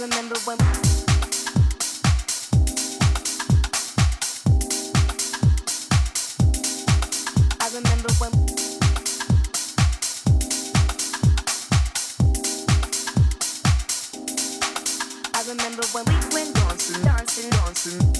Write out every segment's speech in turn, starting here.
remember when. I remember when. I remember when we went dancing, dancing, dancing.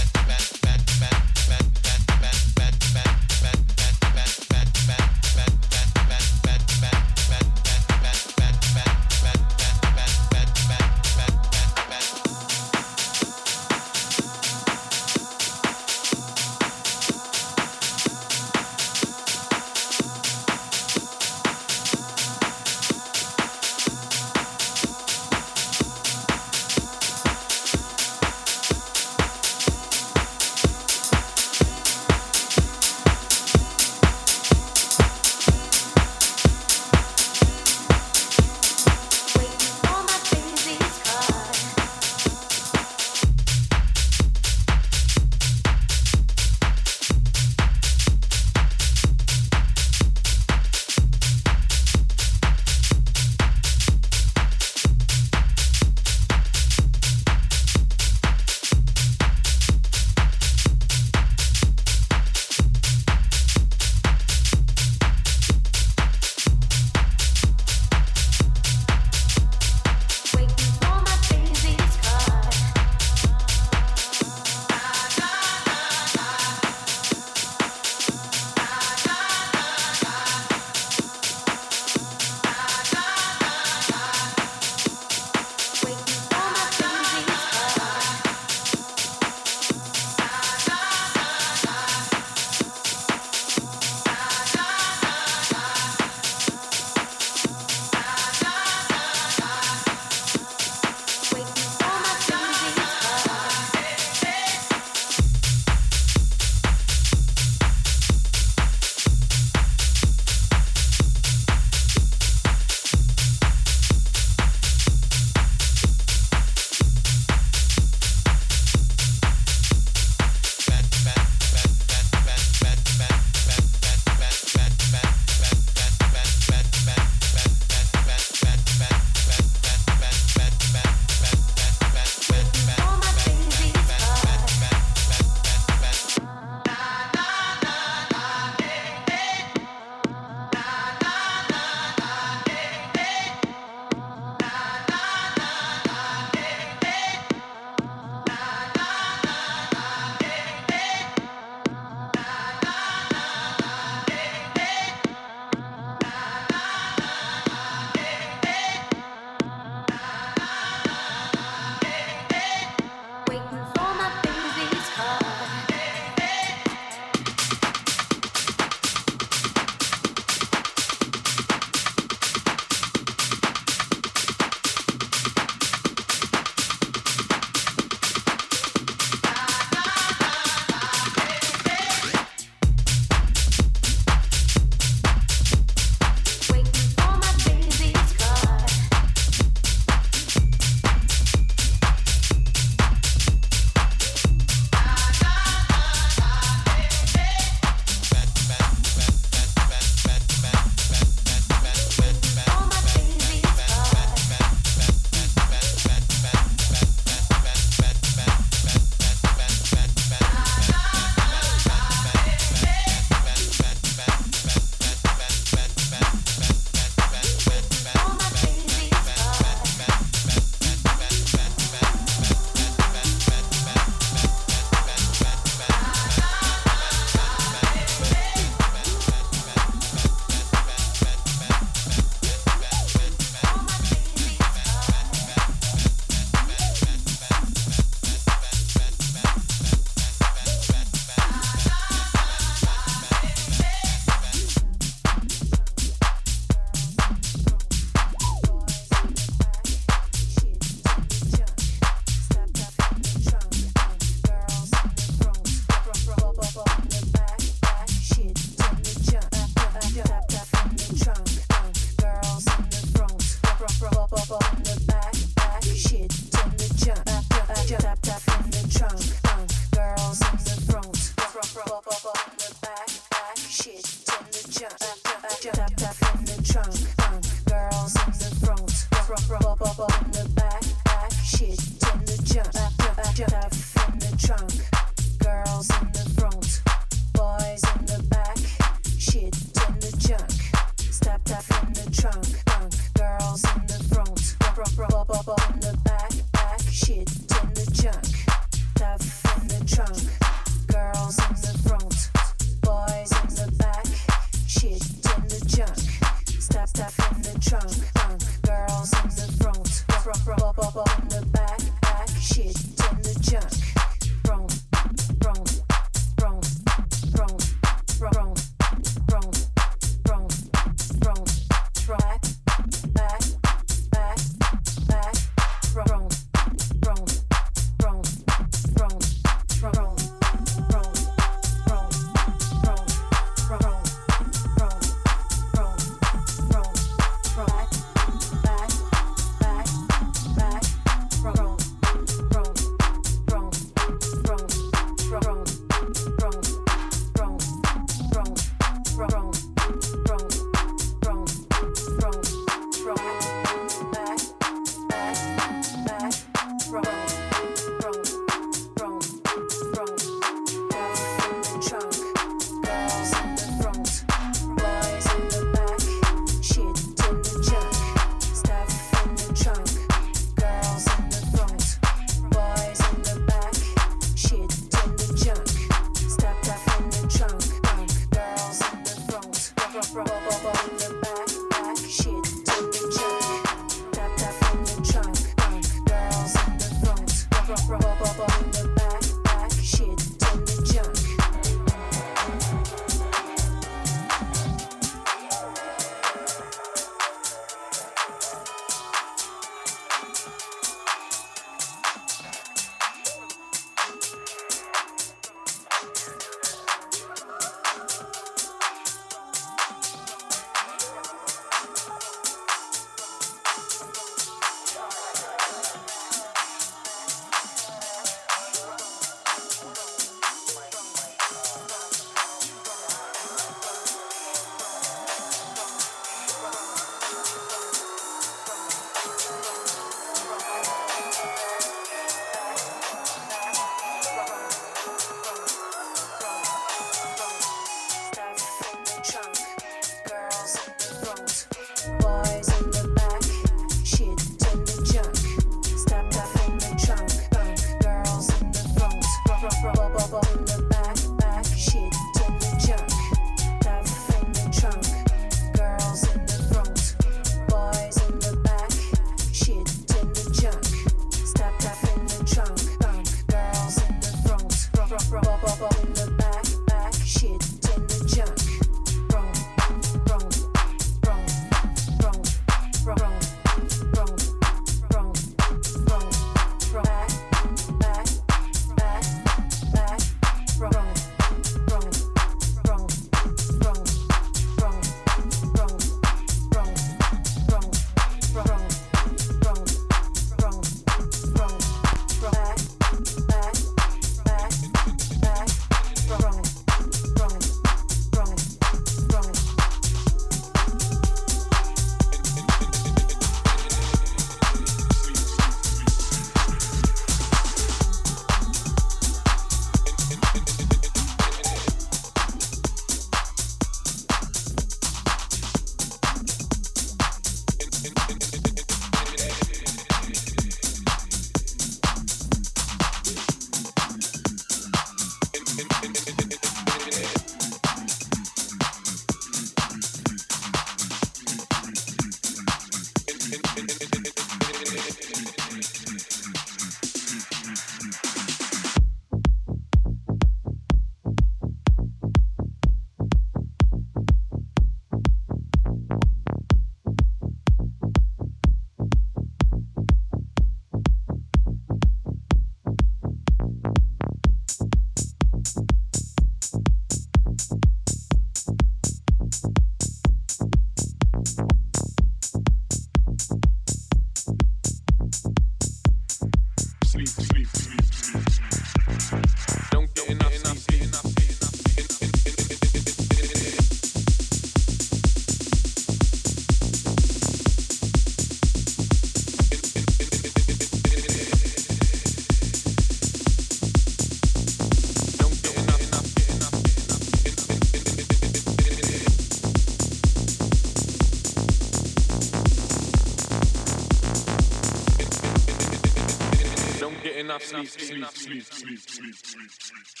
sleep, sleep, sleep, sleep, sleep, sleep. Don't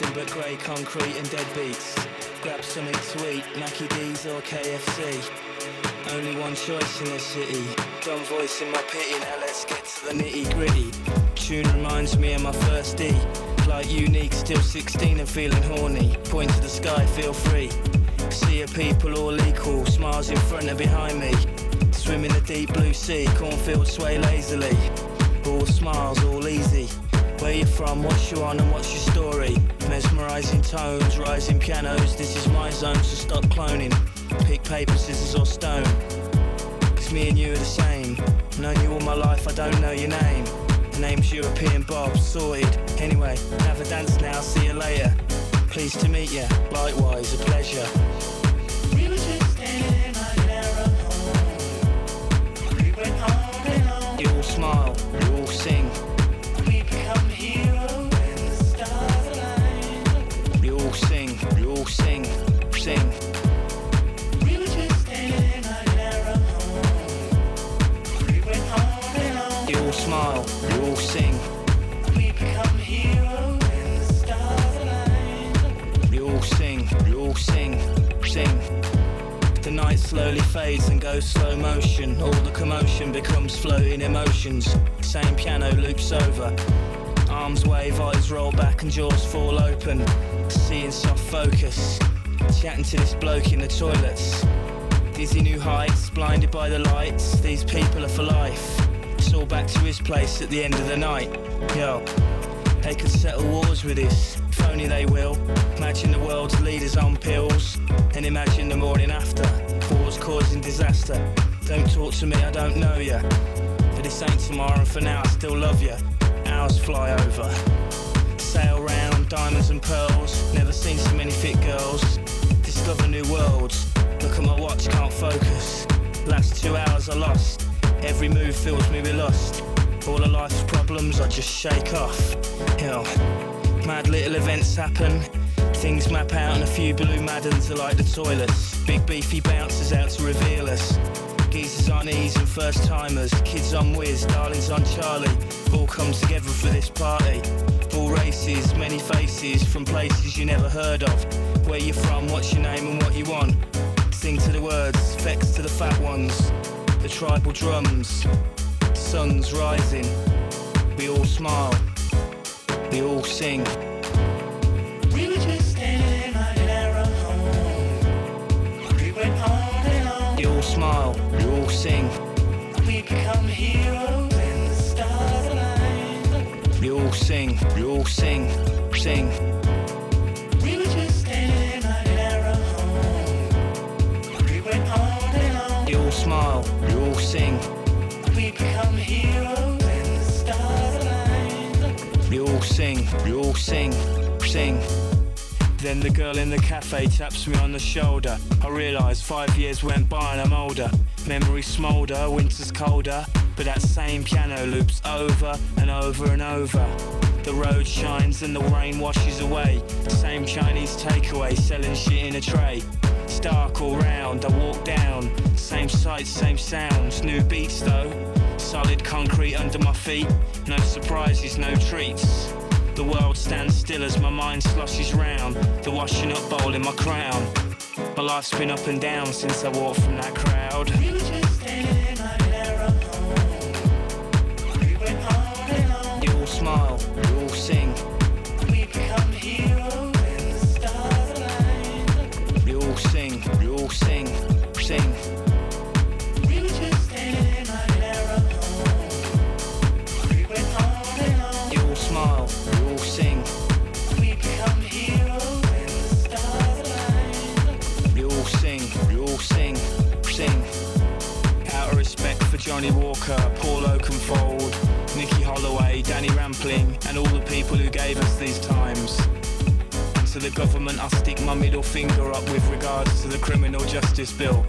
nothing but grey concrete and dead beats. Grab something sweet, Mackie D's or KFC. Only one choice in the city. Dumb voice in my pity, now let's get to the nitty gritty. Tune reminds me of my first D. Like unique, still 16 and feeling horny. Point to the sky, feel free. See a people all equal, smiles in front and behind me. Swim in the deep blue sea, cornfields sway lazily. All smiles, all easy. Where you from, what's you on and what's your story? Mesmerizing tones, rising pianos, this is my zone, so stop cloning. Pick paper, scissors or stone. Cause me and you are the same. Known you all my life, I don't know your name. The Name's European Bob, sorted. Anyway, have a dance now, see you later. Pleased to meet you, likewise, a pleasure. Slowly fades and goes slow motion. All the commotion becomes floating emotions. Same piano loops over. Arms wave, eyes roll back and jaws fall open. Seeing soft focus. Chatting to this bloke in the toilets. Dizzy new heights, blinded by the lights. These people are for life. It's all back to his place at the end of the night. Yo, they could settle wars with this. If only they will. Imagine the world's leaders on pills. And imagine the morning after. Causing disaster. Don't talk to me, I don't know ya. But this ain't tomorrow, and for now I still love ya. Hours fly over. Sail round, diamonds and pearls. Never seen so many fit girls. Discover new worlds. Look at my watch, can't focus. Last two hours I lost. Every move fills me with lust. All of life's problems I just shake off. Hell, mad little events happen. Things map out and a few blue maddens are like the toilets. Big beefy bouncers out to reveal us. Geezers on ease and first timers. Kids on whiz, darlings on Charlie. All come together for this party. All races, many faces from places you never heard of. Where you're from, what's your name and what you want. Sing to the words, vex to the fat ones. The tribal drums, sun's rising. We all smile, we all sing. We were just standing in our narrow home. We went on and on. We all smile, we all sing. We become heroes when the stars align. We all sing, we all sing, sing. We were just standing in our narrow home. We went on and on. We all smile, we all sing. We become heroes sing, we all sing, sing. Then the girl in the cafe taps me on the shoulder. I realise five years went by and I'm older. Memories smoulder, winter's colder. But that same piano loops over and over and over. The road shines and the rain washes away. Same Chinese takeaway selling shit in a tray. It's dark all round, I walk down. Same sights, same sounds, new beats though. Solid concrete under my feet, no surprises, no treats. The world stands still as my mind sloshes round, the washing up bowl in my crown. My life's been up and down since I walked from that crowd. Were just justice bill.